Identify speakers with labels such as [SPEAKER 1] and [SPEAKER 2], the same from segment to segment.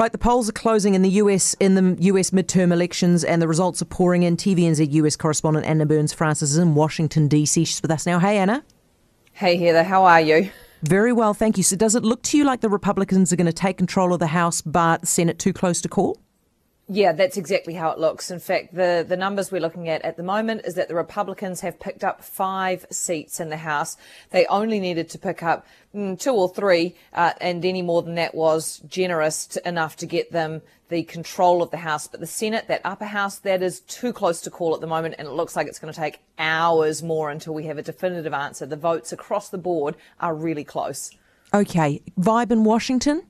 [SPEAKER 1] Right, the polls are closing in the US in the US midterm elections, and the results are pouring in. TVNZ US correspondent Anna Burns Francis is in Washington DC. She's with us now. Hey, Anna.
[SPEAKER 2] Hey, Heather. How are you?
[SPEAKER 1] Very well, thank you. So, does it look to you like the Republicans are going to take control of the House, but the Senate too close to call?
[SPEAKER 2] Yeah, that's exactly how it looks. In fact, the, the numbers we're looking at at the moment is that the Republicans have picked up five seats in the House. They only needed to pick up mm, two or three, uh, and any more than that was generous to, enough to get them the control of the House. But the Senate, that upper house, that is too close to call at the moment, and it looks like it's going to take hours more until we have a definitive answer. The votes across the board are really close.
[SPEAKER 1] Okay. Vibe in Washington?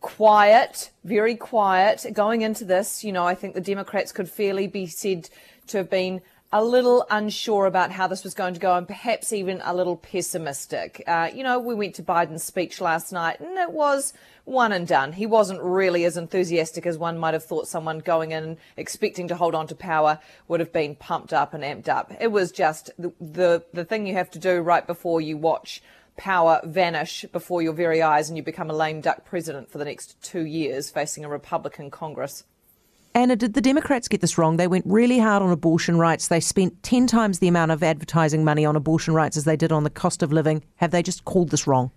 [SPEAKER 2] Quiet, very quiet. Going into this, you know, I think the Democrats could fairly be said to have been a little unsure about how this was going to go and perhaps even a little pessimistic. Uh, you know, we went to Biden's speech last night and it was one and done. He wasn't really as enthusiastic as one might have thought someone going in expecting to hold on to power would have been pumped up and amped up. It was just the, the, the thing you have to do right before you watch power vanish before your very eyes and you become a lame duck president for the next two years facing a Republican Congress.
[SPEAKER 1] Anna, did the Democrats get this wrong? They went really hard on abortion rights. They spent 10 times the amount of advertising money on abortion rights as they did on the cost of living. Have they just called this wrong?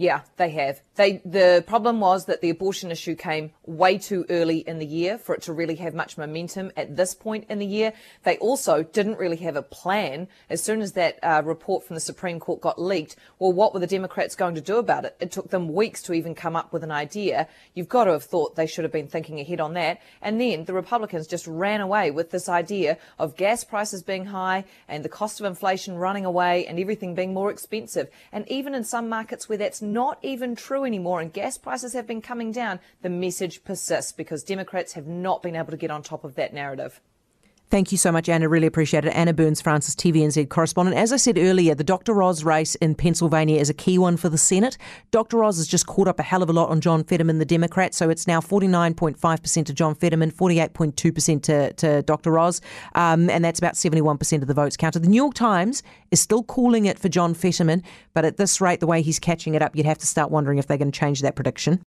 [SPEAKER 2] Yeah, they have. They the problem was that the abortion issue came way too early in the year for it to really have much momentum at this point in the year. They also didn't really have a plan as soon as that uh, report from the Supreme Court got leaked. Well, what were the Democrats going to do about it? It took them weeks to even come up with an idea. You've got to have thought they should have been thinking ahead on that. And then the Republicans just ran away with this idea of gas prices being high and the cost of inflation running away and everything being more expensive. And even in some markets where that's not even true anymore and gas prices have been coming down, the message persists because Democrats have not been able to get on top of that narrative.
[SPEAKER 1] Thank you so much, Anna. Really appreciate it. Anna Burns Francis, TVNZ correspondent. As I said earlier, the Dr. Oz race in Pennsylvania is a key one for the Senate. Dr. Oz has just caught up a hell of a lot on John Fetterman, the Democrat, so it's now 49.5% to John Fetterman, 48.2% to, to Dr. Oz, um, and that's about 71% of the votes counted. The New York Times is still calling it for John Fetterman, but at this rate, the way he's catching it up, you'd have to start wondering if they're going to change that prediction.